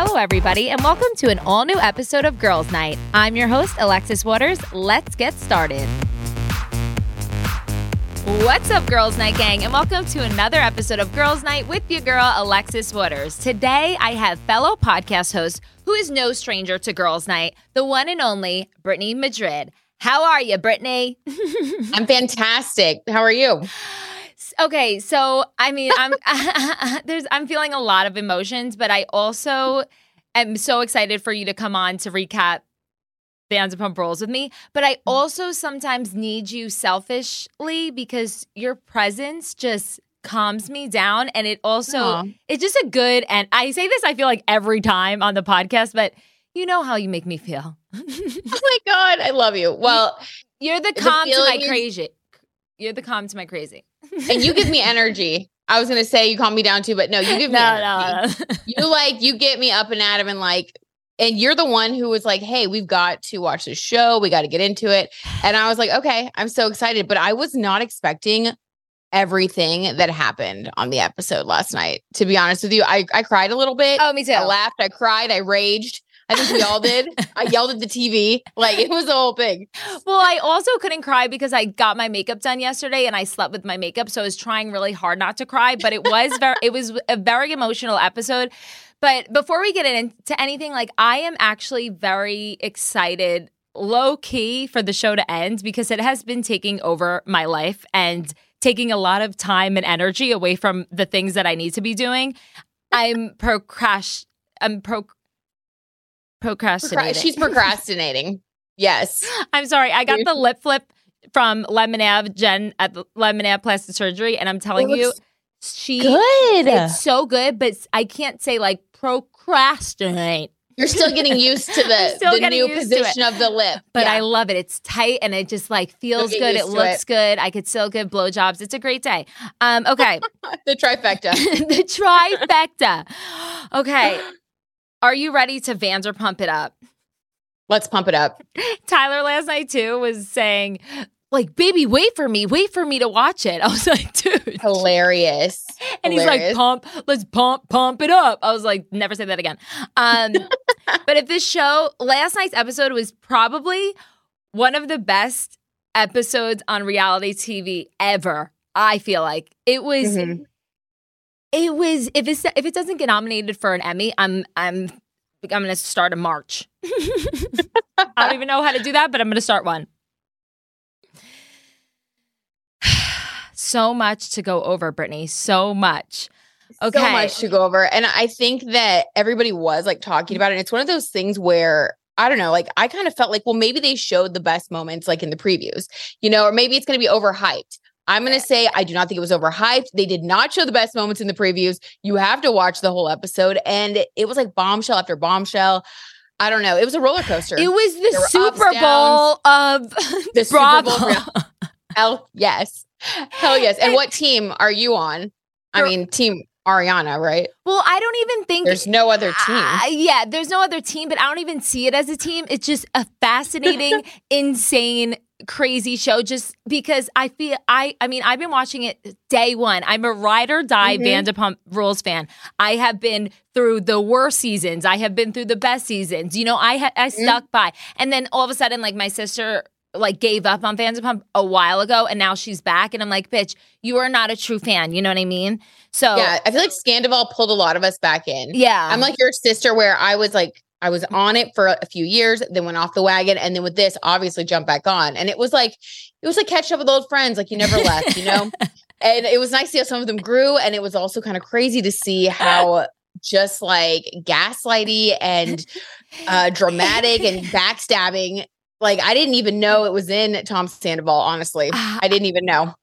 Hello, everybody, and welcome to an all new episode of Girls Night. I'm your host, Alexis Waters. Let's get started. What's up, Girls Night Gang, and welcome to another episode of Girls Night with your girl, Alexis Waters. Today, I have fellow podcast host who is no stranger to Girls Night, the one and only Brittany Madrid. How are you, Brittany? I'm fantastic. How are you? Okay, so I mean, I'm there's I'm feeling a lot of emotions, but I also am so excited for you to come on to recap Vanderpump Rules with me. But I mm-hmm. also sometimes need you selfishly because your presence just calms me down, and it also Aw. it's just a good. And I say this, I feel like every time on the podcast, but you know how you make me feel. Oh my god, I love you. Well, You're the The calm to my crazy. You're the calm to my crazy. And you give me energy. I was gonna say you calm me down too, but no, you give me no, energy. no, no. You like you get me up and at 'em and like, and you're the one who was like, "Hey, we've got to watch this show. We got to get into it." And I was like, "Okay, I'm so excited," but I was not expecting everything that happened on the episode last night. To be honest with you, I I cried a little bit. Oh, me too. I laughed, I cried, I raged. I think we all did. I yelled at the TV. Like it was the whole thing. Well, I also couldn't cry because I got my makeup done yesterday and I slept with my makeup, so I was trying really hard not to cry. But it was very, it was a very emotional episode. But before we get into anything, like I am actually very excited, low key, for the show to end because it has been taking over my life and taking a lot of time and energy away from the things that I need to be doing. I'm procrast, I'm pro. Procrastinating. Procra- She's procrastinating. Yes. I'm sorry. I got the lip flip from Lemon Ave Jen at the Lemon Ave Plastic Surgery, and I'm telling you, she Good. it's so good, but I can't say like procrastinate. You're still getting used to the, the new position of the lip. But Yeah. I love it. It's tight and it just like feels good. It looks it. good. I could still give blowjobs. It's a great day. Um, okay. the trifecta. the trifecta. Okay. Are you ready to Vanderpump it up? Let's pump it up. Tyler last night too was saying, like, baby, wait for me, wait for me to watch it. I was like, dude. Hilarious. And he's like, pump, let's pump, pump it up. I was like, never say that again. Um, but if this show, last night's episode was probably one of the best episodes on reality TV ever. I feel like it was. Mhm. It was. If it's if it doesn't get nominated for an Emmy, I'm I'm I'm gonna start a march. I don't even know how to do that, but I'm gonna start one. so much to go over, Brittany. So much. Okay. So much to go over. And I think that everybody was like talking about it. And it's one of those things where I don't know, like I kind of felt like, well, maybe they showed the best moments like in the previews, you know, or maybe it's going to be overhyped. I'm going to say I do not think it was overhyped. They did not show the best moments in the previews. You have to watch the whole episode. And it was like bombshell after bombshell. I don't know. It was a roller coaster. It was the Super ups, Bowl of The Super Bowl, Hell yes. Hell yes. And what team are you on? I mean, team Ariana, right? well, I don't even think There's no other team. Uh, yeah, there's no other team, but I don't even see it as a team. It's just a fascinating, insane, crazy show. Just because I feel I, I mean, I've been watching it day one. I'm a ride or die Mhm. Vanderpump Rules fan. I have been through the worst seasons. I have been through the best seasons. You know, I ha- I stuck by, and then all of a sudden, like my sister. Like gave up on Vanderpump a while ago, and now she's back, and I'm like, "Bitch, you are not a true fan." You know what I mean? So Yeah, I feel like Scandoval pulled a lot of us back in. yeah. I'm like your sister, where I was like, I was on it for a few years, then went off the wagon, and then with this, obviously jumped back on. And it was like, it was like catching up with old friends, like you never left, you know. And it was nice to see how some of them grew, and it was also kind of crazy to see how just like gaslighty and uh dramatic and backstabbing. Like I didn't even know it was in Tom Sandoval. Honestly, Ah, I didn't even know.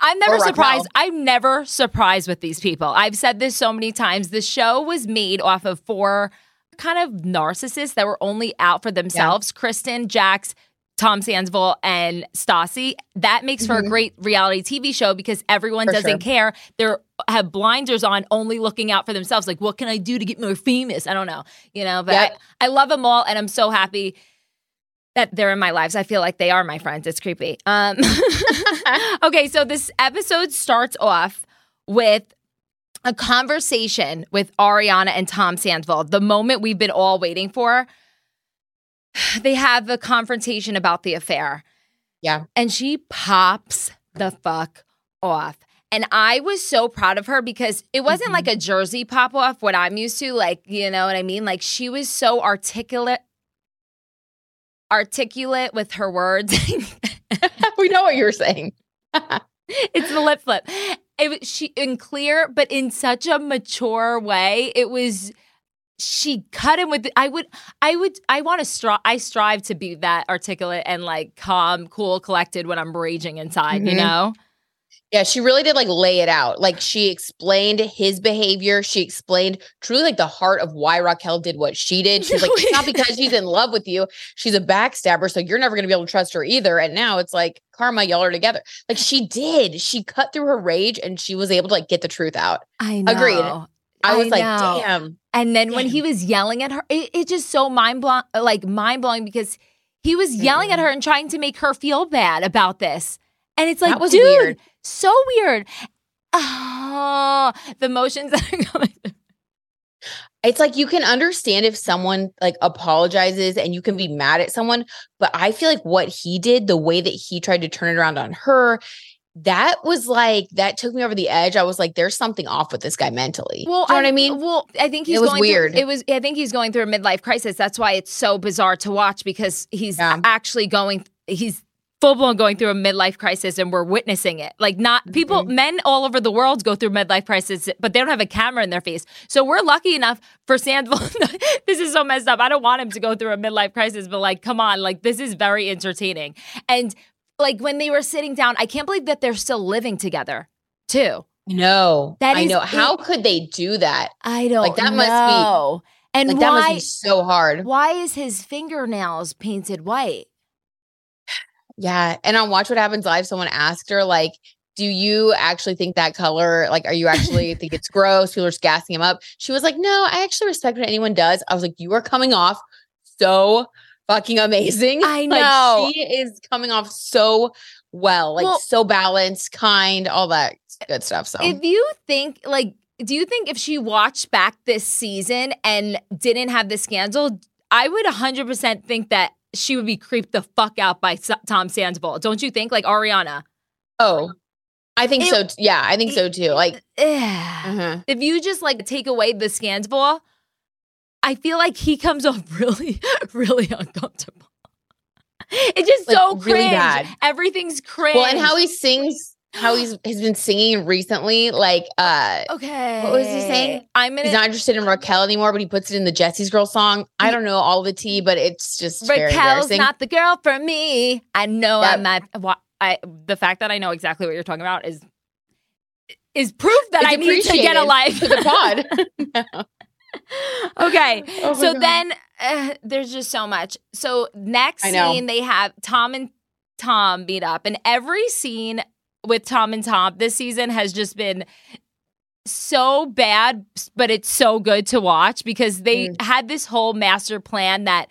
I'm never surprised. I'm never surprised with these people. I've said this so many times. The show was made off of four kind of narcissists that were only out for themselves Kristen, Jax, Tom Sandoval, and Stassi. That makes for a Mhm. great reality TV show because everyone For doesn't sure. care. They're have blinders on, only looking out for themselves. Like, what can I do to get more famous? I don't know, you know, but Yep. I, I love them all, and I'm so happy that they're in my lives. I feel like they are my friends. It's creepy. Um, okay, so this episode starts off with a conversation with Ariana and Tom Sandoval, the moment we've been all waiting for. They have a confrontation about the affair. Yeah. And she pops the fuck off. And I was so proud of her because it wasn't Mhm. like a Jersey pop off, what I'm used to. Like, you know what I mean? Like, she was so articulate, articulate with her words. we know what you're saying. it's the lip flip. It was she and clear, but in such a mature way. It was she cut him with. I would, I would, I want to strive. I strive to be that articulate and like calm, cool, collected when I'm raging inside. You Mhm. know. Yeah, she really did like lay it out. Like she explained his behavior. She explained truly like the heart of why Raquel did what she did. She's like, it's not because she's in love with you. She's a backstabber. So you're never going to be able to trust her either. And now it's like karma, y'all are together. Like she did. She cut through her rage and she was able to like get the truth out. I know. Agreed. I I was like, damn. And then when he was yelling at her, it, it just so mind blowing, like mind blowing because he was mm-hmm. yelling at Mm-mm. her and trying to make her feel bad about this. And it's like, dude, weird. so weird. Oh, the motions that are coming. through. It's like you can understand if someone like apologizes and you can be mad at someone, but I feel like what he did, the way that he tried to turn it around on her, that was like that took me over the edge. I was like, there's something off with this guy mentally. Well, you know what I mean? Well, I think he's It was going weird. Through, it was. I think he's going through a midlife crisis. That's why it's so bizarre to watch because he's Yeah. actually going. He's full blown going through a midlife crisis, and we're witnessing it. Like not people, Mm-hmm. men all over the world go through midlife crisis, but they don't have a camera in their face. So we're lucky enough for Sandoval. this is so messed up. I don't want him to go through a midlife crisis, but like, come on, like this is very entertaining. And like when they were sitting down, I can't believe that they're still living together too. No, That I know. How could they do that? I don't Like, that must be- know. and Like that must why? be so hard. Why is his fingernails painted white? Yeah. And on Watch What Happens Live, someone asked her, like, do you actually think that color, like, are you actually think it's gross? People are just gassing him up. She was like, no, I actually respect what anyone does. I was like, you are coming off so fucking amazing. I Like, know. she is coming off so well, like Well- so balanced, kind, all that good stuff. So If you think like, do you think if she watched back this season and didn't have the scandal, I would 100% think that she would be creeped the fuck out by S- Tom Sandoval. Don't you think? Like Ariana. oh, I think It- so. t- yeah, I think so too. Like, Ugh. mhm. if you just like take away the scandal, I feel like he comes off really, really uncomfortable. It's just Like, so really bad. Everything's cringe. well, and how he sings, how he's has been singing recently, like, uh, Okay. What was he saying? I'm gonna not interested in Raquel anymore, but he puts it in the Jesse's Girl song. I don't know all the tea, but it's just Raquel's not the girl for me. I know Yep. I'm not. I the fact that I know exactly what you're talking about is is proof that It's I need to get a life. for the pod. okay. Oh so God. then uh, there's just so much. So next scene they have Tom and Tom meet up, and every scene with Tom and Tom this season has just been so bad, but it's so good to watch because they Mm. had this whole master plan that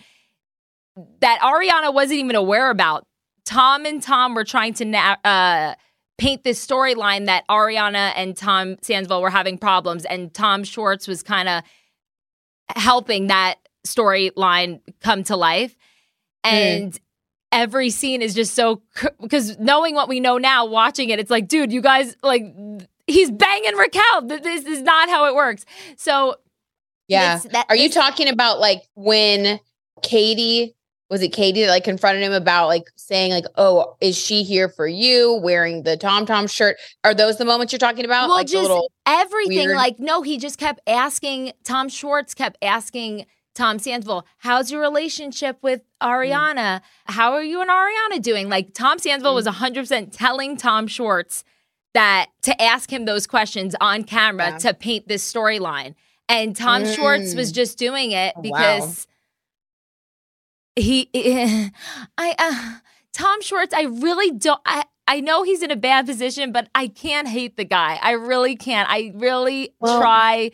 that Ariana wasn't even aware about. Tom and Tom were trying to na- uh, paint this storyline that Ariana and Tom Sandoval were having problems, and Tom Schwartz was kind of helping that storyline come to life. And every scene is just so because knowing what we know now, watching it, it's like, dude, you guys like he's banging Raquel. This is not how it works. So yeah. that- Are you talking about like when Katie was it Katie that like confronted him about like saying like, oh, is she here for you wearing the Tom Tom shirt? Are those the moments you're talking about? Well, like the just little everything. weird- Like, no, he just kept asking. Tom Schwartz kept asking Tom Sandoval, "How's your relationship with Ariana? How are you and Ariana doing?" Like, Tom Sandoval was 100 percent telling Tom Schwartz that to ask him those questions on camera Yeah. to paint this storyline, and Tom Schwartz was Mm. just doing it Oh, wow. because he, I, uh, Tom Schwartz, I really don't. I, I know he's in a bad position, but I can't hate the guy. I really can't. I really Well- try.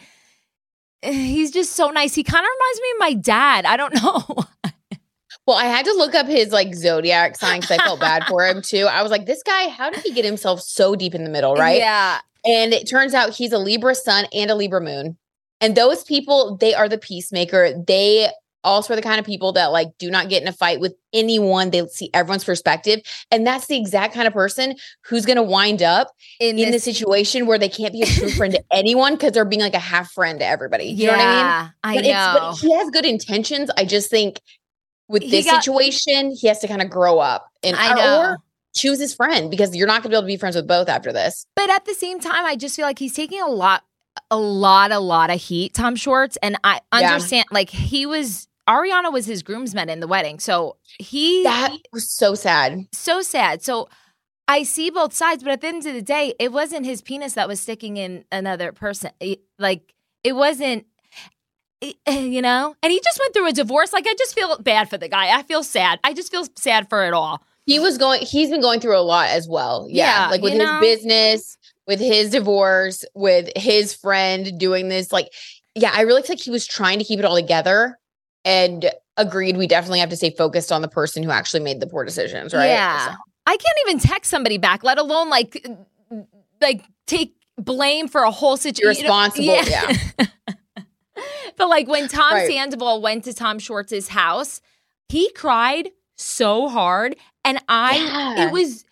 He's just so nice. He kind of reminds me of my dad. I don't know. Well, I had to look up his like zodiac sign because I felt bad for him too. I was like, this guy, how did he get himself so deep in the middle, right? Yeah. And it turns out he's a Libra sun and a Libra moon. And those people, they are the peacemaker. They also are the kind of people that like do not get in a fight with anyone. They see everyone's perspective. And that's the exact kind of person who's going to wind up in, in the situation where they can't be a true friend to anyone because they're being like a half friend to everybody. You yeah, know what I mean? I know. it's, but he has good intentions. I just think with He this got- situation, he has to kind of grow up and I know. or choose his friend because you're not going to be able to be friends with both after this. But at the same time, I just feel like he's taking a lot, a lot, a lot of heat, Tom Schwartz. And I Yeah. understand, like, he was, Ariana was his groomsman in the wedding. So he, That was so sad. so sad. So I see both sides, but at the end of the day, it wasn't his penis that was sticking in another person. It- like, it wasn't. it- You know, and he just went through a divorce. Like, I just feel bad for the guy. I feel sad. I just feel sad for it all. He was going, he's been going through a lot as well. Yeah. Yeah, like with his know? business, with his divorce, with his friend doing this. Like, yeah, I really feel like he was trying to keep it all together and agreed we definitely have to stay focused on the person who actually made the poor decisions, right? Yeah. So- I can't even text somebody back, let alone like like take blame for a whole situation. Irresponsible, yeah. but like when Tom Right. Sandoval went to Tom Schwartz's house, he cried so hard, and I Yeah. it was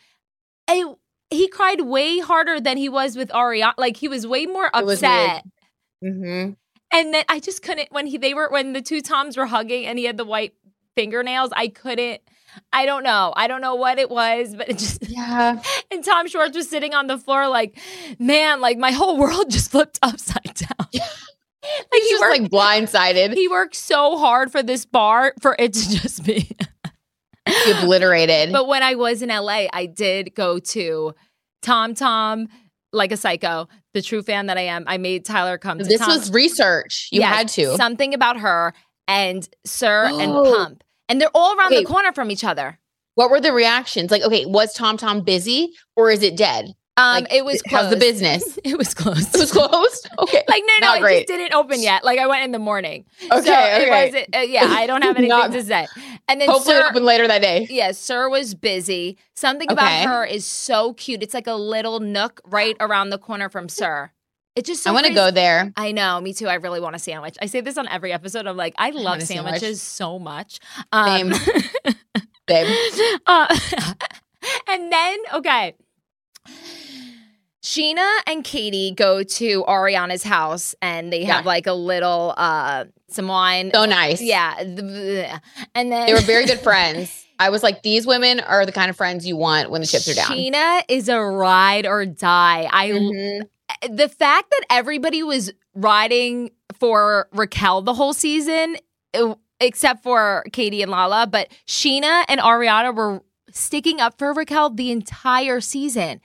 it, he cried way harder than he was with Ariana. Like he was way more It was weird. upset. Mhm. And then I just couldn't when he they were when the two Toms were hugging and he had the white fingernails. I couldn't. I don't know. I don't know what it was, but it just Yeah. and Tom Schwartz was sitting on the floor like, man, like my whole world just flipped upside down. Yeah. like He's he just worked, like blindsided, he worked so hard for this bar for it to just be. obliterated. but when I was in LA, I did go to Tom Tom like a psycho, the true fan that I am. I made Tyler come to this Tom. was research. You Yes, had to. something about her and SUR and Oh. Pump, and they're all around Okay. the corner from each other. What were the reactions? Like, okay, was Tom Tom busy or is it dead? Um, Like, it was how's the business? it was closed. It was closed. Okay. like no, no, Not it great. just didn't open yet. Like I went in the morning. Okay. so okay. it wasn't. Uh, yeah, I don't have anything Not- to say. And then Hopefully, Sir, it opened later that day. yeah, SUR was busy. Something Okay. about her is so cute. It's like a little nook right around the corner from SUR. It's just so I want to go there. I know, me too. I really want a sandwich. I say this on every episode. I'm like, I love want a sandwich. sandwiches so much. Um, Babe. uh, and then, okay. Scheana and Katie go to Ariana's house and they have Yeah. like a little uh some wine. So nice. yeah. And then They were very good friends. I was like, these women are the kind of friends you want when the chips are down. Scheana is a ride or die. I Mhm. the fact that everybody was riding for Raquel the whole season, uh, except for Katie and Lala, but Scheana and Ariana were sticking up for Raquel the entire season.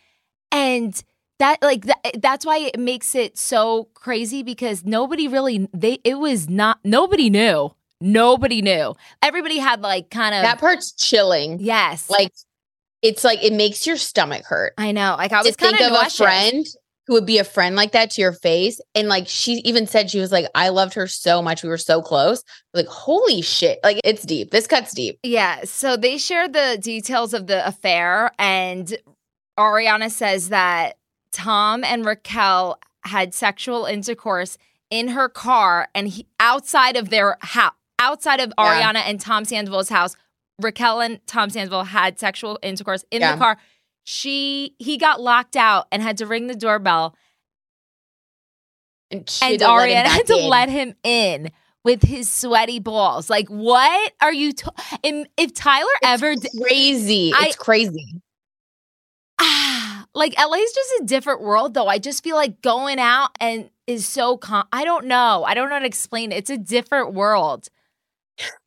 And that like that, that's why it makes it so crazy because nobody really they it was not nobody knew. Nobody knew. Everybody had like kind of That part's chilling. yes. Like, it's like it makes your stomach hurt. I know. Like I was kind think of a friend who would be a friend like that to your face. And like she even said, she was like, I loved her so much. We were so close. Like, holy shit. Like, it's deep. This cut's deep. Yeah, so they share the details of the affair, and Ariana says that Tom and Raquel had sexual intercourse in her car and he, outside of their house, outside of Yeah. Ariana and Tom Sandoval's house. Raquel and Tom Sandoval had sexual intercourse in Yeah. the car. She he got locked out and had to ring the doorbell, And, and had to let him Ariana had to in. let him in with his sweaty balls. Like, what are you? If, Tyler ever crazy. I- it's crazy. ah, like LA is just a different world though. I just feel like going out and is so com- I don't know. I don't know how to explain it. It's a different world.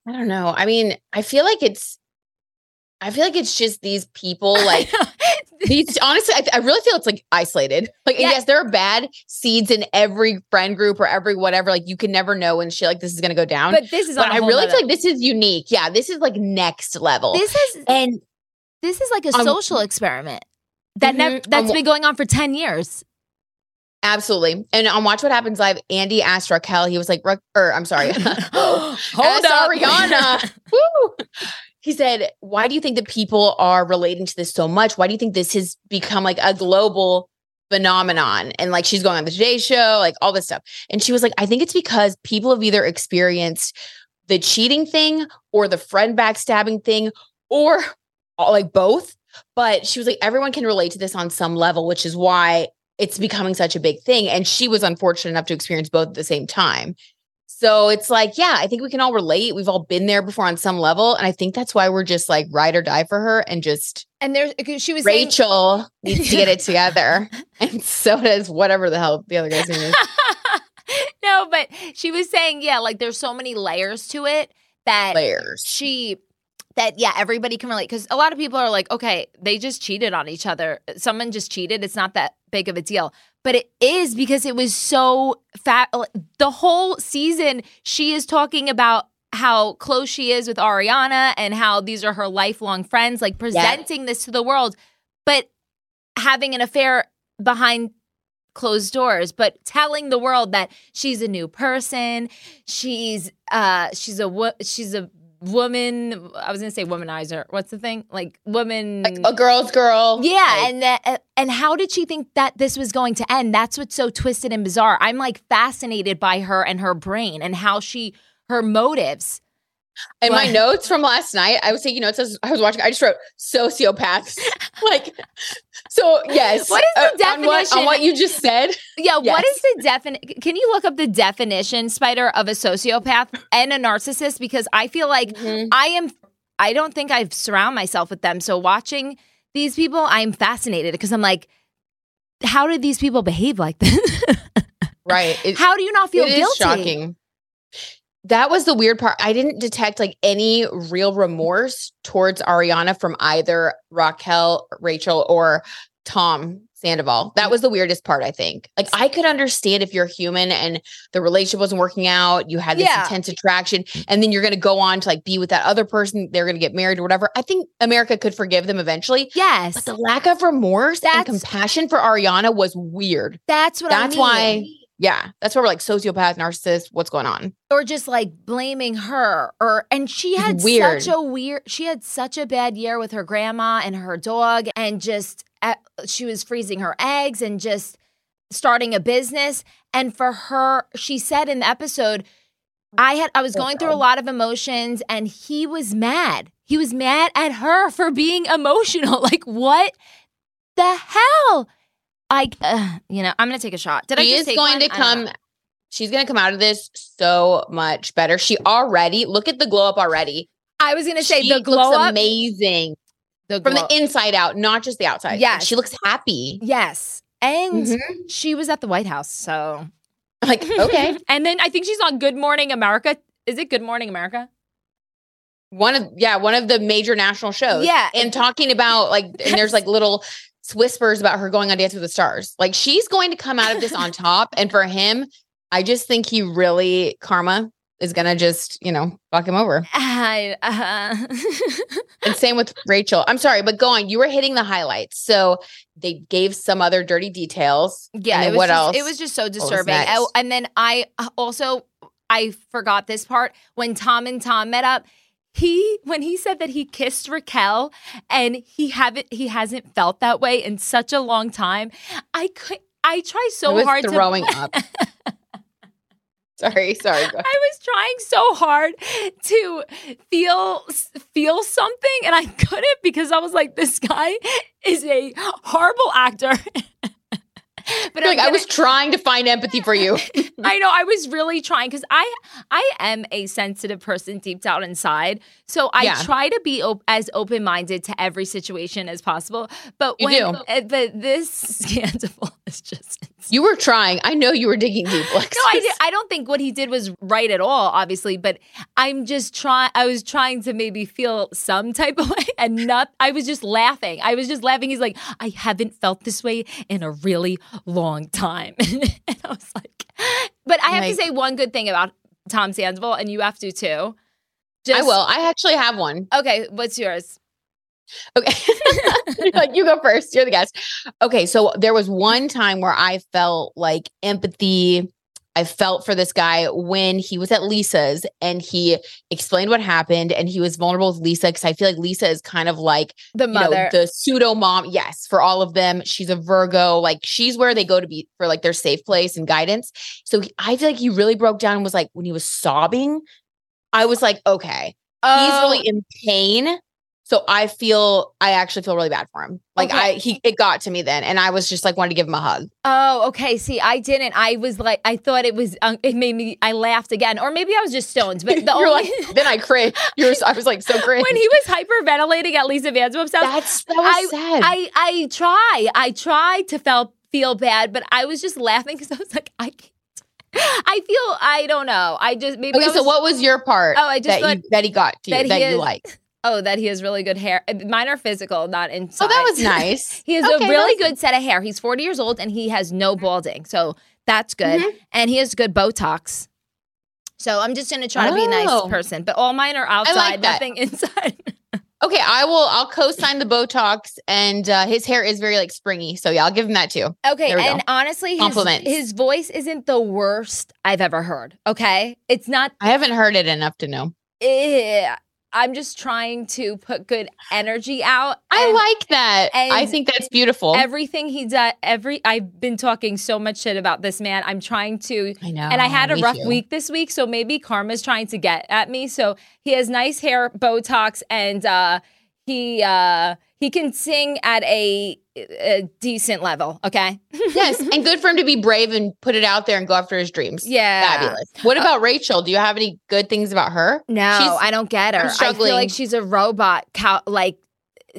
I don't know. I mean, I feel like it's, I feel like it's just these people like these. Honestly, I, I really feel it's like isolated. Like, Yeah. yes, there are bad seeds in every friend group or every whatever. Like, you can never know when shit like this is going to go down. but this is But I really feel like this is unique. Yeah, this is like next level. this is and this is like a Um, social experiment that never Mhm. that's Um, been going on for 10 years. absolutely. And on Watch What Happens Live, Andy asked Raquel, he was like, Ra- or I'm sorry. Hold Asked up. Ariana. Woo! He said, Why do you think that people are relating to this so much? Why do you think this has become like a global phenomenon. And like she's going on the Today Show, like all this stuff. And she was like, I think it's because people have either experienced the cheating thing or the friend backstabbing thing or like both. But she was like, everyone can relate to this on some level, which is why it's becoming such a big thing. And she was unfortunate enough to experience both at the same time. So it's like, yeah, I think we can all relate. We've all been there before on some level. And I think that's why we're just like ride or die for her and just and there's she was saying- Rachel needs to get it together. and so does whatever the hell the other guy's name is. no, but she was saying, yeah, like there's so many layers to it that Layers. she that yeah everybody can relate because a lot of people are like okay they just cheated on each other. Someone just cheated. It's not that big of a deal. But it is because it was so fat the whole season she is talking about how close she is with ariana and how these are her lifelong friends like presenting this to the world but having an affair behind closed doors but telling the world that she's a new person. She's uh she's a she's a woman i was gonna say womanizer what's the thing? Like woman Like a girl's girl. yeah Like, and that, uh, and how did she think that this was going to end? That's what's so twisted and bizarre. I'm like fascinated by her and her brain and how she her motives in my notes from last night, I was taking notes as I was watching. I just wrote sociopaths. like, so yes. What is the uh, on what, definition? on what you just said? yeah what Yes. is the definition can you look up the definition spider of a sociopath and a narcissist because i feel like Mhm. I am I don't think I've surround myself with them. So watching these people, I'm fascinated because I'm like, how did these people behave like this? Right. It- how do you not feel guilty? shocking. That was the weird part. I didn't detect like any real remorse towards Ariana from either Raquel, Rachel, or Tom Sandoval. That was the weirdest part, I think. Like I could understand if you're human and the relationship wasn't working out, you had this Yeah. intense attraction, and then you're gonna go on to like be with that other person, they're gonna get married or whatever. I think America could forgive them eventually. Yes, But the lack of remorse and compassion for Ariana was weird. that's what That's I mean. why Yeah, that's where we're like sociopath, narcissist. What's going on? or just like blaming her or and she had weird. such a weird she had such a bad year with her grandma and her dog and just uh, she was freezing her eggs and just starting a business and for her she said in the episode I had I was going through a lot of emotions and he was mad. He was mad at her for being emotional. Like what the hell? I uh, you know, I'm going to take a shot. Did I she is going one? to come. She's going to come out of this so much better. She already look at the glow up already. I was going to say She the glow up amazing the from the inside out, not just the outside. Yeah, she looks happy. Yes. And Mhm. she was at the White House. So, Like okay, and then I think she's on Good Morning America. Is it Good Morning America? one of yeah, one of the major national shows. Yeah. and talking about like, and there's like little whispers about her going on Dance with the Stars. Like she's going to come out of this on top. And for him, I just think he really karma is gonna just you know fuck him over. I, uh, And same with Rachel. I'm sorry, but go on. You were hitting the highlights. So they gave some other dirty details. yeah, And it was what just, else? It was just so disturbing. Oh, and then I also I forgot this part when Tom and Tom met up. He when he said that he kissed Raquel and he haven't he hasn't felt that way in such a long time. I could I try so was hard throwing to up. sorry, sorry. I was trying so hard to feel feel something and I couldn't because I was like this guy is a horrible actor. but I like I'm I was trying to find empathy for you. I know I was really trying cuz I I am a sensitive person deep down inside. So I Yeah. try to be op- as open-minded to every situation as possible. But You when uh, but this scandal is just You were trying. I know you were digging deep. Lex. No, I, did, I don't think what he did was right at all, obviously, but I'm just trying, I was trying to maybe feel some type of way and not, I was just laughing. I was just laughing. He's like, I haven't felt this way in a really long time. and I was like, but I have Like- to say one good thing about Tom Sandoval, and you have to too. I will. I actually have one. Okay, what's yours? Okay. Like, you go first. You're the guest. Okay. So there was one time where I felt like empathy I felt for this guy when he was at Lisa's and he explained what happened and he was vulnerable with Lisa because I feel like Lisa is kind of like The you know, mother. the pseudo mom. Yes, for all of them. She's a Virgo. Like she's where they go to be for like their safe place and guidance. So he- I feel like he really broke down and was like, when he was sobbing, I was like, okay, he's Oh, really in pain. So I feel, I actually feel really bad for him. Like Okay. I, he, it got to me then, and I was just like, wanted to give him a hug. Oh, okay. See, I didn't. I was like, I thought it was. Um, it made me. I laughed again, or maybe I was just stoned. But the only like, then I cringed. I was like, so cringe. when he was hyperventilating at Lisa Vanderpump's house, That's that was sad. I I try. I tried to felt feel bad, but I was just laughing because I was like, I can't. I feel. I don't know. I just maybe. okay, I so what was your part? Oh, I just that thought you, that he got to you, that that, you liked. Oh, that he has really good hair. Mine are physical, not inside. Oh, that was nice. He has Okay, a really good set of hair. He's 40 years old and he has no balding. So that's good. Mhm. And he has good Botox. So I'm just going to try to be a nice Oh. person. But all mine are outside, that. nothing inside. Okay, I will. I'll co-sign the Botox, and uh, his hair is very like springy. So yeah, I'll give him that too. okay. And go. honestly, his, Compliments. his voice isn't the worst I've ever heard. Okay. It's not, I haven't heard it enough to know. eh, I'm just trying to put good energy out. I and- like that. I think that's beautiful. everything he does every i've been talking so much shit about this man i'm trying to I know. and i had a rough too. week this week so maybe karma's trying to get at me so he has nice hair botox and uh he uh he can sing at a, a decent level okay yes, and good for him to be brave and put it out there and go after his dreams. yeah Fabulous. What about Rachel? Do you have any good things about her? no She's- i don't get her I'm feel like she's a robot cow like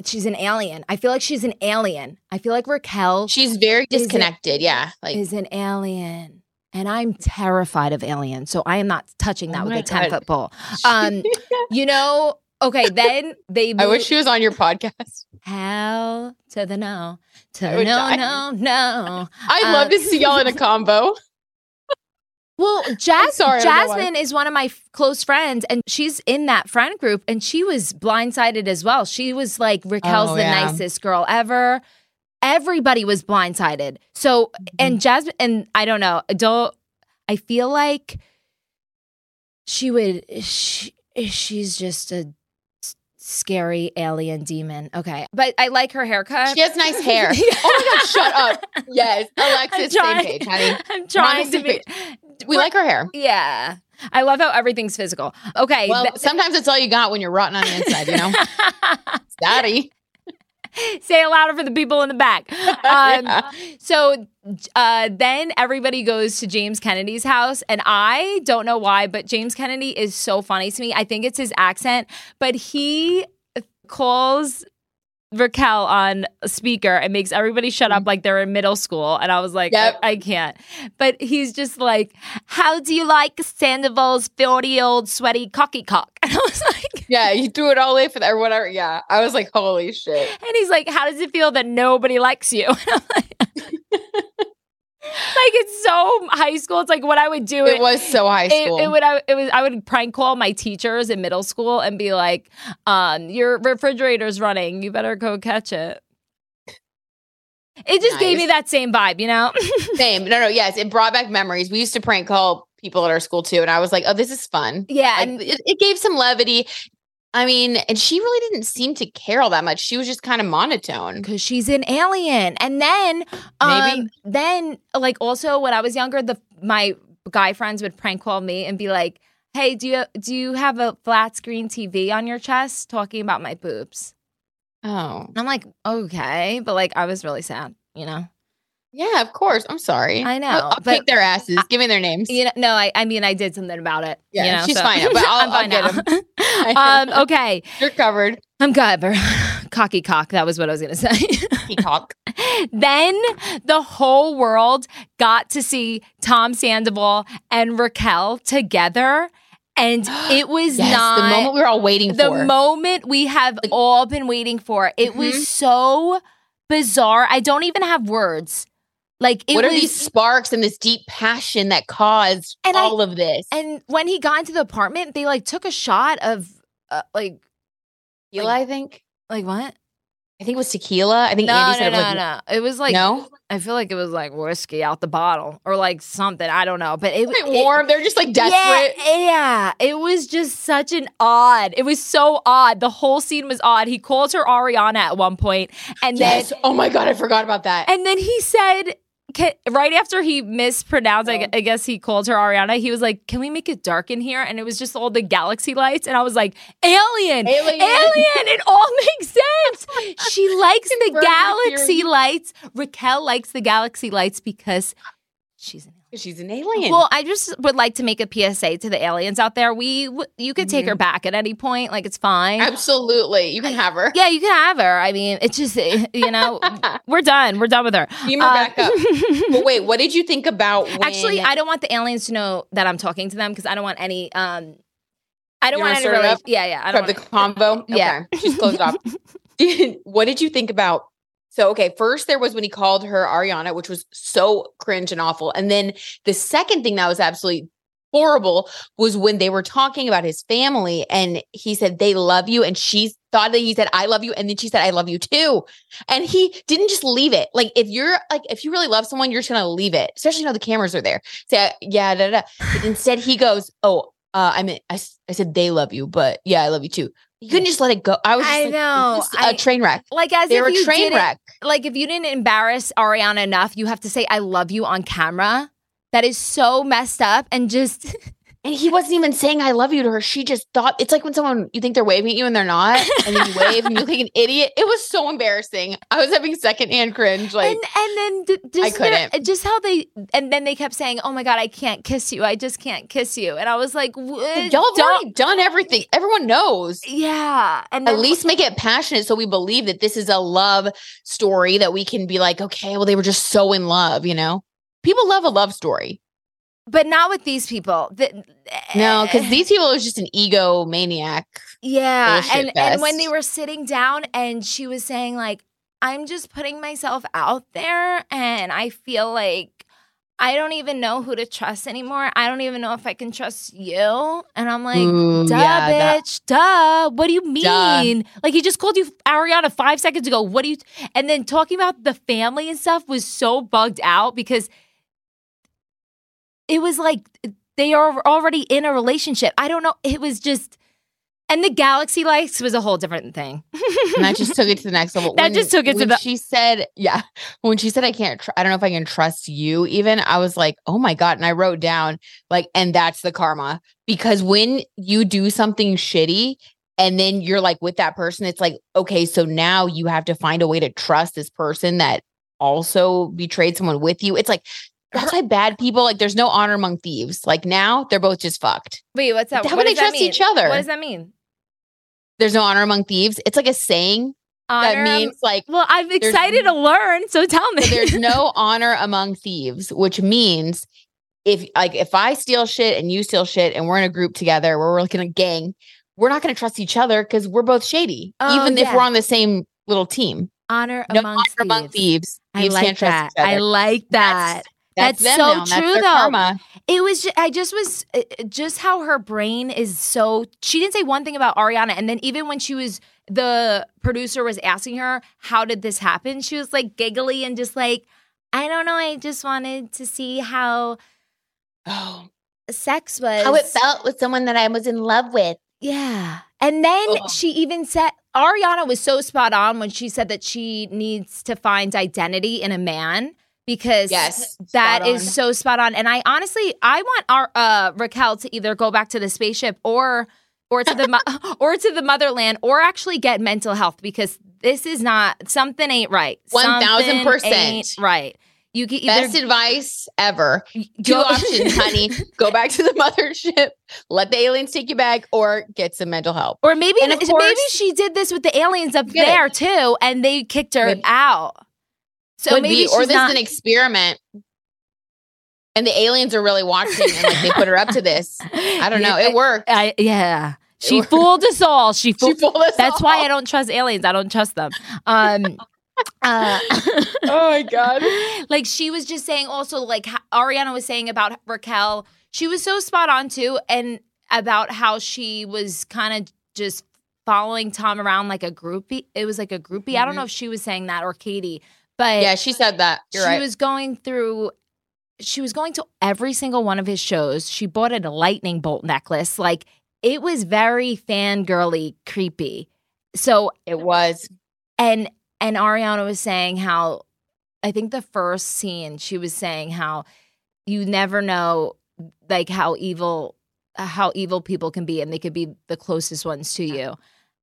she's an alien i feel like she's an alien i feel like raquel She's very disconnected. yeah, like is an alien. And I'm terrified of aliens. So I am not touching that Oh with a 10 God. foot pole. Um, you know, okay, then they I wish she was on your podcast. hell to the no, to the no, die. no, no. I'd Um, love to see y'all in a combo. Well, Jas- sorry, I don't know why. Jasmine is one of my f- close friends, and she's in that friend group, and she was blindsided as well. She was like, Raquel's Oh, the yeah. nicest girl ever. Everybody was blindsided. So, Mm-hmm. and Jasmine, and I don't know, don't, I feel like she would, she, she's just a scary alien demon. Okay. But I like her haircut. She has nice hair. Oh my god, shut up. Yes, Alexis, same page, honey. I'm trying to be. We like her hair. Yeah. I love how everything's physical. Okay. Well, th- sometimes it's all you got when you're rotten on the inside, you know? Daddy. Say it louder for the people in the back. Um, Yeah. So uh, then everybody goes to James Kennedy's house, and I don't know why, but James Kennedy is so funny to me. I think it's his accent, but he calls Raquel on a speaker and makes everybody shut up like they're in middle school. And I was like, Yep. I, I can't. But he's just like, How do you like Sandoval's 40 year old sweaty cocky cock? I was like, Yeah, you threw it all away for that or whatever. Yeah. I was like, holy shit. And he's like, How does it feel that nobody likes you? Like, it's so high school. It's like what I would do. It was so high it, school. it would I, it was I would prank call my teachers in middle school and be like, um, your refrigerator's running. You better go catch it. It just gave me that same vibe, you know? Same. No, no, yes. It brought back memories. We used to prank call people at our school too. And I was like, oh, this is fun. yeah. I- And it, it gave some levity. I mean, and she really didn't seem to care all that much. She was just kind of monotone. because she's an alien. And then, um, Maybe. then like also when I was younger, the my guy friends would prank call me and be like, "Hey, do you do you have a flat screen TV on your chest?" Talking about my boobs. Oh, And I'm like, okay, but like I was really sad, you know. Yeah, of course. I'm sorry. I know, I'll, I'll but- kick their asses. Give me their names. You know, no, I, I mean, I did something about it. Yeah, you know, she's so- fine, but I'll- I'm fine get now. um, okay, You're covered. I'm but- Cocky cock. That was what I was gonna say. Peacock. then the whole world got to see Tom Sandoval and Raquel together, and it was Yes, not the moment we were all waiting the for. The moment we have all been waiting for. It Mhm. was so bizarre. I don't even have words. Like what was, are these sparks and this deep passion that caused And I- all of this? and when he got into the apartment, they like took a shot of uh, like Eli, I think. like what? I think it was tequila. I think No, Andy no, said no, it was no. It was like no. I feel like it was like whiskey out the bottle or like something. I don't know, but it it- warm. They're just like desperate. Yeah, yeah, it was just such an odd. It was so odd. The whole scene was odd. He called her Ariana at one point, and Yes. then Oh my god, I forgot about that. and then he said. Can, right after he mispronounced, I, I guess he called her Ariana. He was like, "Can we make it dark in here?" And it was just all the galaxy lights, and I was like, "Alien, Alien. alien!" It all makes sense. she likes the galaxy theory. lights. Raquel likes the galaxy lights because she's an She's an alien. well, I just would like to make a PSA to the aliens out there. We, w- you could Mm-hmm. take her back at any point. Like it's fine. Absolutely. You can have her. yeah, you can have her. I mean, it's just eh, you know, we're done. We're done with her. Beam her Uh, back up. But wait, what did you think about when Actually, I don't want the aliens to know that I'm talking to them because I don't want any. um I don't You want wanna any. stir it Rela- up? yeah, yeah. I From don't. want the Want, convo? Yeah. Okay. She's closed off. What did you think about so okay, first there was when he called her Ariana, which was so cringe and awful. And then the second thing that was absolutely horrible was when they were talking about his family and he said they love you and she thought that he said I love you and then she said I love you too. And he didn't just leave it. Like if you're like if you really love someone you're just going to leave it. Especially now the cameras are there. Say yeah, da, da, da. But instead he goes, "Oh, uh, I mean, I, I said they love you, but yeah, I love you too. You couldn't just let it go. I was, just I like, know. this is train wreck. like as They if were a you train wreck. Like if you didn't embarrass Ariana enough, you have to say "I love you" on camera. That is so messed up and just And he wasn't even saying I love you to her. She just thought it's like when someone you think they're waving at you and they're not, and then you wave and you look like an idiot. It was so embarrassing. I was having secondhand cringe. Like and and then d- just their- couldn't. just how they and then they kept saying, "Oh my god, I can't kiss you. I just can't kiss you." And I was like, y'all have Don't- already done everything. Everyone knows. yeah." And At least make it passionate so we believe that this is a love story that we can be like, okay, well, they were just so in love, you know? People love a love story. But not with these people. The- No, eh, because eh. these people is just an ego maniac. Yeah, and and when they were sitting down and she was saying like I'm just putting myself out there and I feel like I don't even know who to trust anymore. I don't even know if I can trust you. And I'm like, Ooh, duh, yeah, that- bitch, duh. What do you Duh. mean? Like he just called you Ariana five seconds ago. What do you? And then talking about the family and stuff was so bugged out because it was like they are already in a relationship. I don't know. It was just, and the galaxy lights was a whole different thing. and that just took it to the next level. That just took it to the- She said, "Yeah." When she said, "I can't," tr- I don't know if I can trust you. Even I was like, "Oh my god!" And I wrote down like, "And that's the karma," because when you do something shitty. And then you're like with that person, it's like, okay, so now you have to find a way to trust this person that also betrayed someone with you. It's like, that's why bad people, like, there's no honor among thieves. Like now, they're both just fucked. Wait, what's that? How what can they trust mean? each other? What does that mean? There's no honor among thieves. It's like a saying that Honor- means like Well, I'm excited to learn. So tell me. So there's no honor among thieves, which means if like if I steal shit and you steal shit and we're in a group together where we're looking a gang, we're not going to trust each other because we're both shady, Oh, even if we're on the same little team. honor No among honor thieves. among thieves. I like can't trust that. I like that. That's, that's so now. True, their though. It was. Just, I just was uh, just how her brain is so. She didn't say one thing about Ariana, and then even when she was the producer was asking her how did this happen, she was like giggly and just like, I don't know. I just wanted to see how Oh, sex was. how it felt with someone that I was in love with. Yeah. And then Ugh. she even said Ariana was so spot on when she said that she needs to find identity in a man because Yes, that is so spot on. And I honestly I want our uh Raquel to either go back to the spaceship or or to the mo- or to the motherland or actually get mental health because this is not something ain't right. 1000%. Something ain't Right. You can either Best advice ever. Two go- options, honey. Go back to the mothership, let the aliens take you back, or get some mental help. Or maybe of maybe she did this with the aliens up Get it. there too, and they kicked her Maybe. out. So Could maybe be, or this not. is an experiment. And the aliens are really watching and like they put her up to this. I don't know. It worked. I, yeah, she fooled us all. She She fooled. fooled us That's why. I don't trust aliens. I don't trust them. Um, uh, Oh my god. like she was just saying also like Ariana was saying about Raquel. She was so spot on too, and about how she was kind of just following Tom around like a groupie. It was like a groupie. I don't know if she was saying that or Katie, but Mm-hmm. Yeah, she said that. You're she right. was going through she was going to every single one of his shows. She bought a lightning bolt necklace. Like it was very fangirly creepy. So it was. and and Ariana was saying how I think the first scene she was saying how you never know like how evil how evil people can be and they could be the closest ones to you.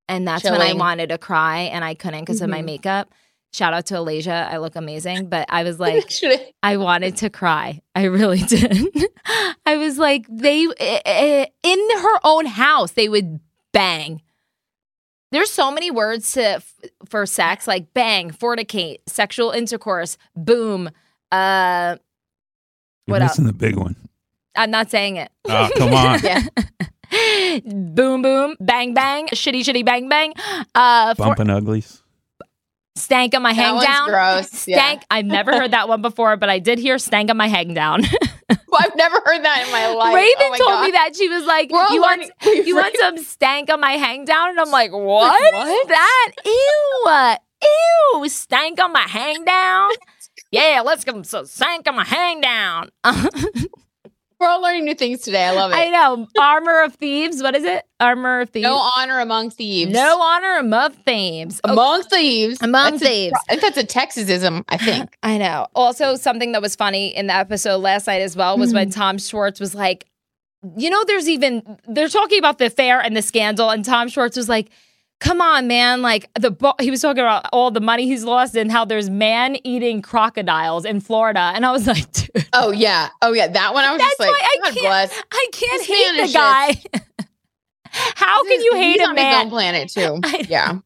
And that's when I wanted to cry and I couldn't because of my Mhm. makeup. Shout out to Alasia. I look amazing, but I was like I wanted to cry. I really did. I was like, they in her own house, they would bang. There's so many words to for sex, like bang, fornicate, sexual intercourse, boom. Uh, You're What missing the big one. I'm not saying it. Oh, come on. yeah. boom, boom, bang, bang, shitty, shitty, bang, bang. Uh, for, Bumping uglies. Stank on my That hang down. gross. Yeah. Stank. I've never heard that one before, but I did hear stank on my hang down. well, I've never heard that in my life. Oh Raven oh my told God. me that she was like, We're "You want you want some stank on my hang down?" And I'm like, "What is what? that? Ew, uh, ew, stank on my hang down." Yeah, let's get some stank on my hang down. We're all learning new things today. I love it. I know. Armor of thieves. What is it? Armor of thieves. no honor among thieves. No honor among thieves. Among thieves. Among That's thieves. I think that's a Texasism. I think. I know. Also, something that was funny in the episode last night as well was when mm. Tom Schwartz was like, you know, there's even they're talking about the affair and the scandal, and Tom Schwartz was like, "Come on, man! Like the bo-, he was talking about all the money he's lost and how there's man eating crocodiles in Florida, and I was like, dude, Oh yeah. Oh yeah. That one. I was That's just like, I God can't- bless. I can't This hate man the guy. how can He's- you hate he's a on his own planet too. I yeah.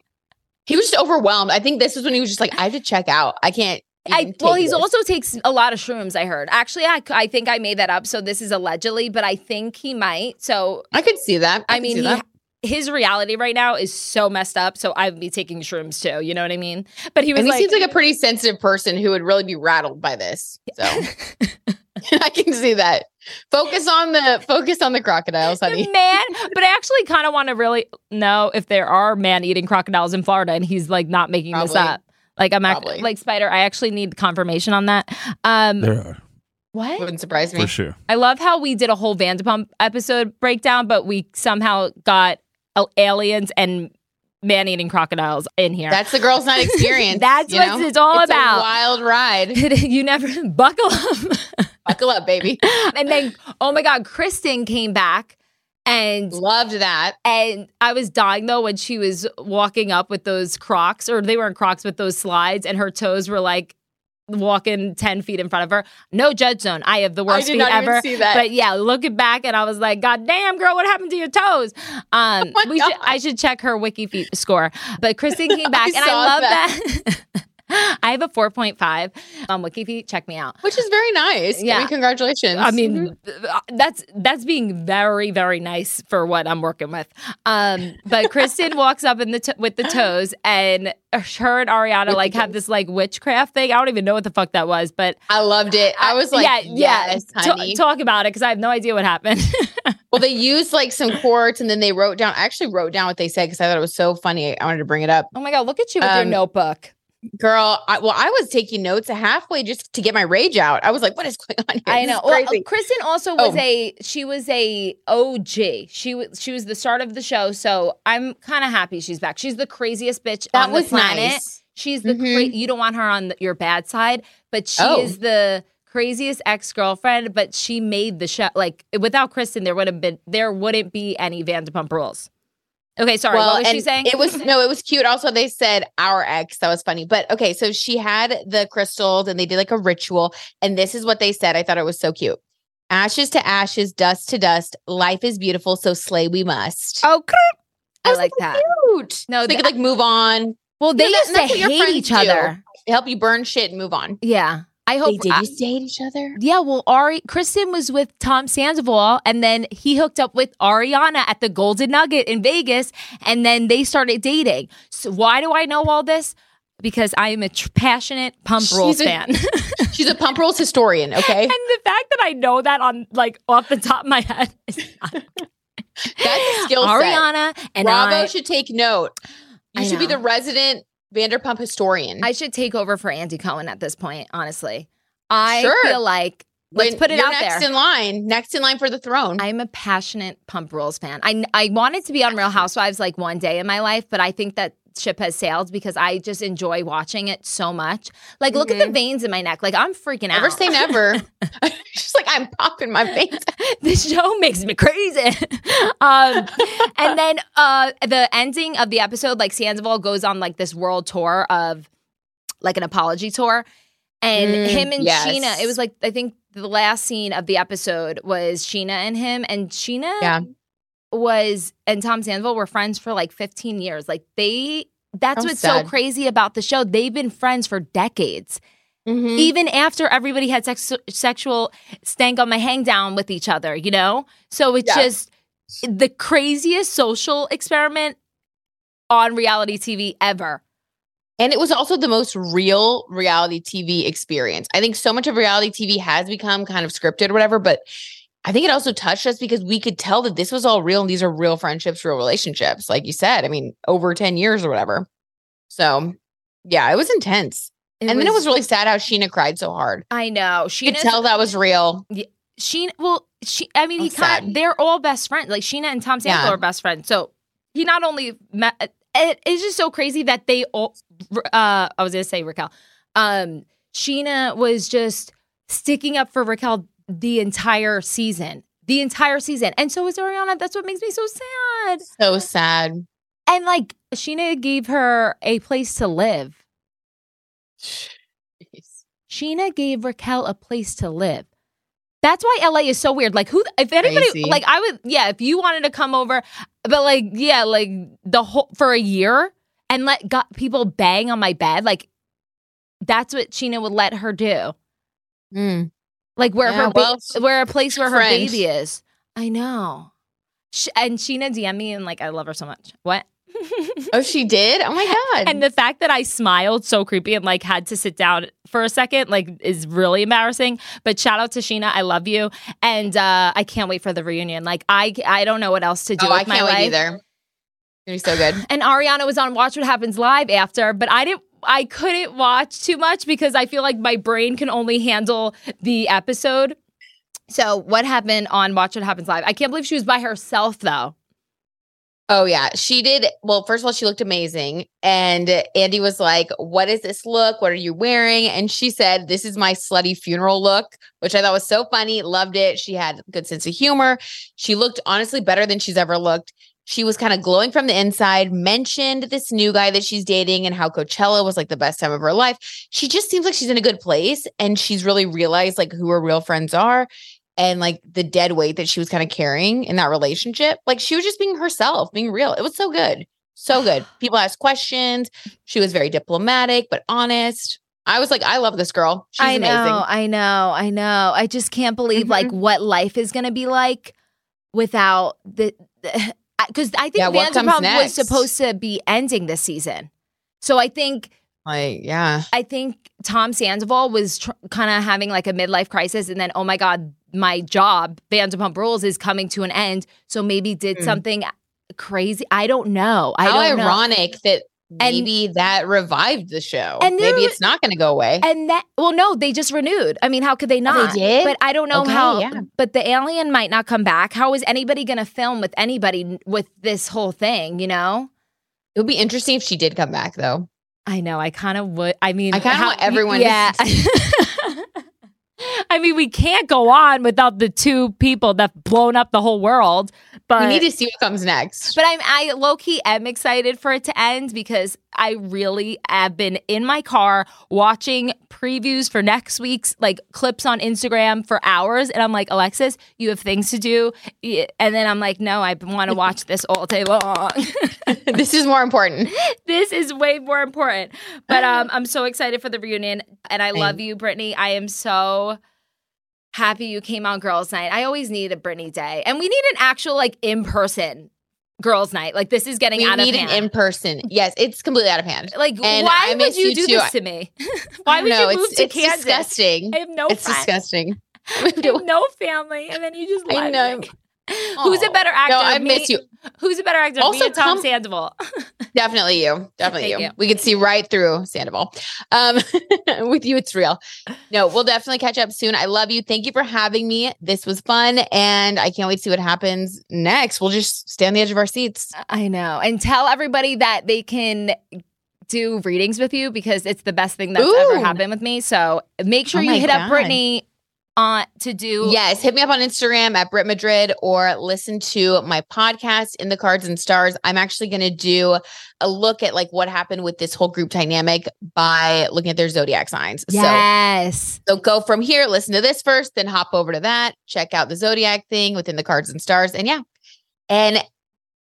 He was just overwhelmed. I think this is when he was just like, I have to check out. I can't. I, well, he's this. also takes a lot of shrooms. I heard. Actually, I, I think I made that up. So this is allegedly, but I think he might. So I could see that. I, could mean, he, that. His reality right now is so messed up. So I'd be taking shrooms too. You know what I mean? But he was and he like, seems like a pretty sensitive person who would really be rattled by this. So I can see that. Focus on the focus on the crocodiles, honey. man. But I actually kind of want to really know if there are man eating crocodiles in Florida, and he's like not making this up. Like I'm act- Probably. like Spider. I actually need confirmation on that. Um, There are, what? Wouldn't surprise me. for sure. I love how we did a whole Vanderpump episode breakdown, but we somehow got Oh, aliens and man eating crocodiles in here. That's the girls' night experience. That's what know? it's all It's a about. wild ride. you never buckle up. Buckle up, baby. and then, oh my God, Kristen came back and Loved that. and I was dying though when she was walking up with those Crocs, or they weren't Crocs with those slides, and her toes were like walking ten feet in front of her. No judge zone. I have the I worst feet ever. that. But yeah, looking back, and I was like, God damn, girl, what happened to your toes? Um, Oh we should, I should check her WikiFeet score. But Kristen came back, and I love that. I have a 4.5 on WikiFeet. Check me out. Which is very nice. Yeah. I mean, congratulations. I mean, that's that's being very very nice for what I'm working with. Um, but Kristen walks up in the t- with the toes, and her and Ariana With like have this like witchcraft thing. I don't even know what the fuck that was, but I loved it. I was like, yeah, yes, yeah. Honey. talk about it because I have no idea what happened. well, they used like some quartz and then they wrote down, I actually wrote down what they said because I thought it was so funny. I wanted to bring it up. oh my god, look at you with your Um, notebook. Girl, I, well, I was taking notes halfway just to get my rage out. I was like, what is going on here? I know. Well. Kristen also was Oh. a she was a OG. She was she was the start of the show, so I'm kind of happy she's back. She's the craziest bitch that on was the planet. nice. She's the cra- Mhm. you don't want her on the, your bad side, but she Oh. is the craziest ex girlfriend. But she made the show. Like without Kristen, there would have been there wouldn't be any Vanderpump Rules. Okay, sorry. what was she saying? It was no, it was cute. Also, they said our ex. That was funny. But okay, so she had the crystals and they did like a ritual. And this is what they said. I thought it was so cute. Ashes to ashes, dust to dust. Life is beautiful, so slay we must. oh, crap. I That's like so that. Cute. No, So they could like move on, Well, they Yeah, used that's to hate friends each do. other. help you burn shit and move on. Yeah, I hope. They did I- used to each other. Yeah, well, Ari Kristen was with Tom Sandoval, and then he hooked up with Ariana at the Golden Nugget in Vegas, and then they started dating. So why do I know all this? Because I am a tr- passionate Pump Rules fan, She's a pump rules historian. Okay, and the fact that I know that on like off the top of my head is not that's a skill set. Ariana and Bravo I. should take note. You I should be the resident Vanderpump historian. I should take over for Andy Cohen at this point. Honestly, I Sure. feel like let's When put it out next there. in line, next in line for the throne. I'm a passionate Pump Rules fan. I I wanted to be on Real Housewives like one day in my life, but I think that ship has sailed because I just enjoy watching it so much. Like, look at the veins in my neck. Like, I'm freaking out. never say never. She's like, I'm popping my veins. this show makes me crazy. um, and then uh, the ending of the episode, like Sandoval goes on like this world tour of like an apology tour. And Mm, him and yes. Scheana, it was like, I think the last scene of the episode was Scheana and him. And Scheana Yeah. Was, and Tom Sandoval were friends for like 15 years. Like they, that's How what's sad. so crazy about the show. They've been friends for decades Mhm. even after everybody had sex- sexual stank on my hang down with each other, you know? So it's Yeah. just the craziest social experiment on reality TV ever. And it was also the most real reality TV experience. I think so much of reality TV has become kind of scripted or whatever, but I think it also touched us because we could tell that this was all real and these are real friendships, real relationships. Like you said, I mean, over 10 years or whatever. So, yeah, it was intense. and then it was really sad how Scheana cried so hard. I know. You could tell that was real. Scheana, well, she, I mean, he kind they're all best friends. Like Scheana and Tom Sandoval Yeah. are best friends. So he not only met, it, it's just so crazy that they all, uh, I was going to say Raquel, um, Scheana was just sticking up for Raquel the entire season, the entire season. And so is Ariana. That's what makes me so sad. So sad. And like Scheana gave her a place to live. Scheana gave Raquel a place to live. That's why LA is so weird. Like who if anybody Crazy. like I would yeah, if you wanted to come over but like yeah, like the whole for a year and let got people bang on my bed, like that's what Scheana would let her do. Mm. Like where Yeah, her ba- well, where a place where her friend. baby is. I know. Sh- and Scheana DM me and like I love her so much. What? Oh, she did? Oh my God. And the fact that I smiled so creepy and like had to sit down for a second, like is really embarrassing. But shout out to Scheana. I love you. And uh I can't wait for the reunion. Like I I don't know what else to do oh, with I my can't life. wait either. It's gonna be so good. And Ariana was on Watch What Happens Live after, but I didn't I couldn't watch too much because I feel like my brain can only handle the episode. So what happened on Watch What Happens Live? I can't believe she was by herself though. Oh yeah, she did. Well, first of all, she looked amazing, and Andy was like, "What is this look? What are you wearing?" And she said, "This is my slutty funeral look," which I thought was so funny. Loved it. She had good sense of humor. She looked honestly better than she's ever looked. She was kind of glowing from the inside. Mentioned this new guy that she's dating and how Coachella was like the best time of her life. She just seems like she's in a good place, and she's really realized like who her real friends are and like the dead weight that she was kind of carrying in that relationship. Like she was just being herself, being real. It was so good. So good. People asked questions. She was very diplomatic, but honest. I was like, I love this girl. She's I amazing. know, I know, I know. I just can't believe like Mhm. what life is going to be like without the because I think Yeah, Vanderpump was supposed to be ending this season. So I think Like, yeah. I think Tom Sandoval was tr- kind of having like a midlife crisis, and then oh my god, my job Vanderpump Rules is coming to an end. So maybe did Mm. something crazy. I don't know. I How don't know. ironic that And- maybe that revived the show. And maybe it's not going to go away. And that well, no, they just renewed. I mean, how could they oh, not? They did? But I don't know Okay, how. yeah. But the alien might not come back. How is anybody going to film with anybody with this whole thing? You know. it would be interesting if she did come back, though. I know. I kind of would. I mean, I kinda how- want everyone Yeah. I mean, we can't go on without the two people that have blown up the whole world. But we need to see what comes next. But I'm I low key am excited for it to end because I really have been in my car watching previews for next week's like clips on Instagram for hours, and I'm like, Alexis, you have things to do, and then I'm like, no, I want to watch this all day long. this is more important. this is way more important. But um, I'm so excited for the reunion, and I love you, Brittany. I am so happy you came on Girls Night. I always need a Brittany day, and we need an actual like in person Girls Night. Like this is getting We out of need hand. an in person. Yes, it's completely out of hand. like and why I would you, you do too. this to me? why would no, you move it's, to it's Kansas? disgusting. I have no it's friends. disgusting. No family, and then you just I know. Who's a Oh. better actor? No, I me- miss you. Who's a better actor? Also, Tom come- Sandoval. Definitely you. Definitely you. you. We could see right through Sandoval. Um, with you, it's real. No, we'll definitely catch up soon. I love you. Thank you for having me. This was fun, and I can't wait to see what happens next. We'll just stay on the edge of our seats. I know. And tell everybody that they can do readings with you because it's the best thing that's ever happened with me. So make sure Oh you hit up Brittany on to do Yes, hit me up on Instagram at Brit Madrid or listen to my podcast in the Cards and Stars. I'm actually going to do a look at like what happened with this whole group dynamic by looking at their zodiac signs. So Yes. So go from here, listen to this first, then hop over to that, check out the zodiac thing within the cards and stars. And yeah. And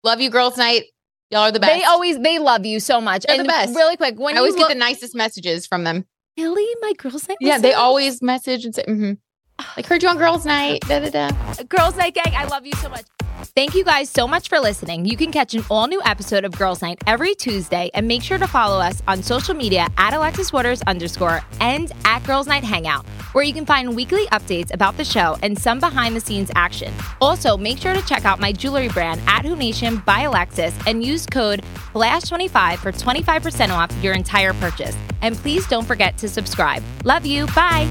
love you, girls night. Y'all are the best. They always they love you so much. They're the best. really quick, when I always get the nicest messages from them. really my girls night. Yeah, they always message and say, mm-hmm. Like heard you on girls night. Da da da. Girls Night Gang, I love you so much. Thank you guys so much for listening. You can catch an all new episode of Girls Night every Tuesday and make sure to follow us on social media at Alexis Waters underscore and at Girls Night Hangout, where you can find weekly updates about the show and some behind the scenes action. Also, make sure to check out my jewelry brand at Hoop Nation by Alexis and use code FLASH25 for 25% off your entire purchase. And please don't forget to subscribe. Love you. Bye.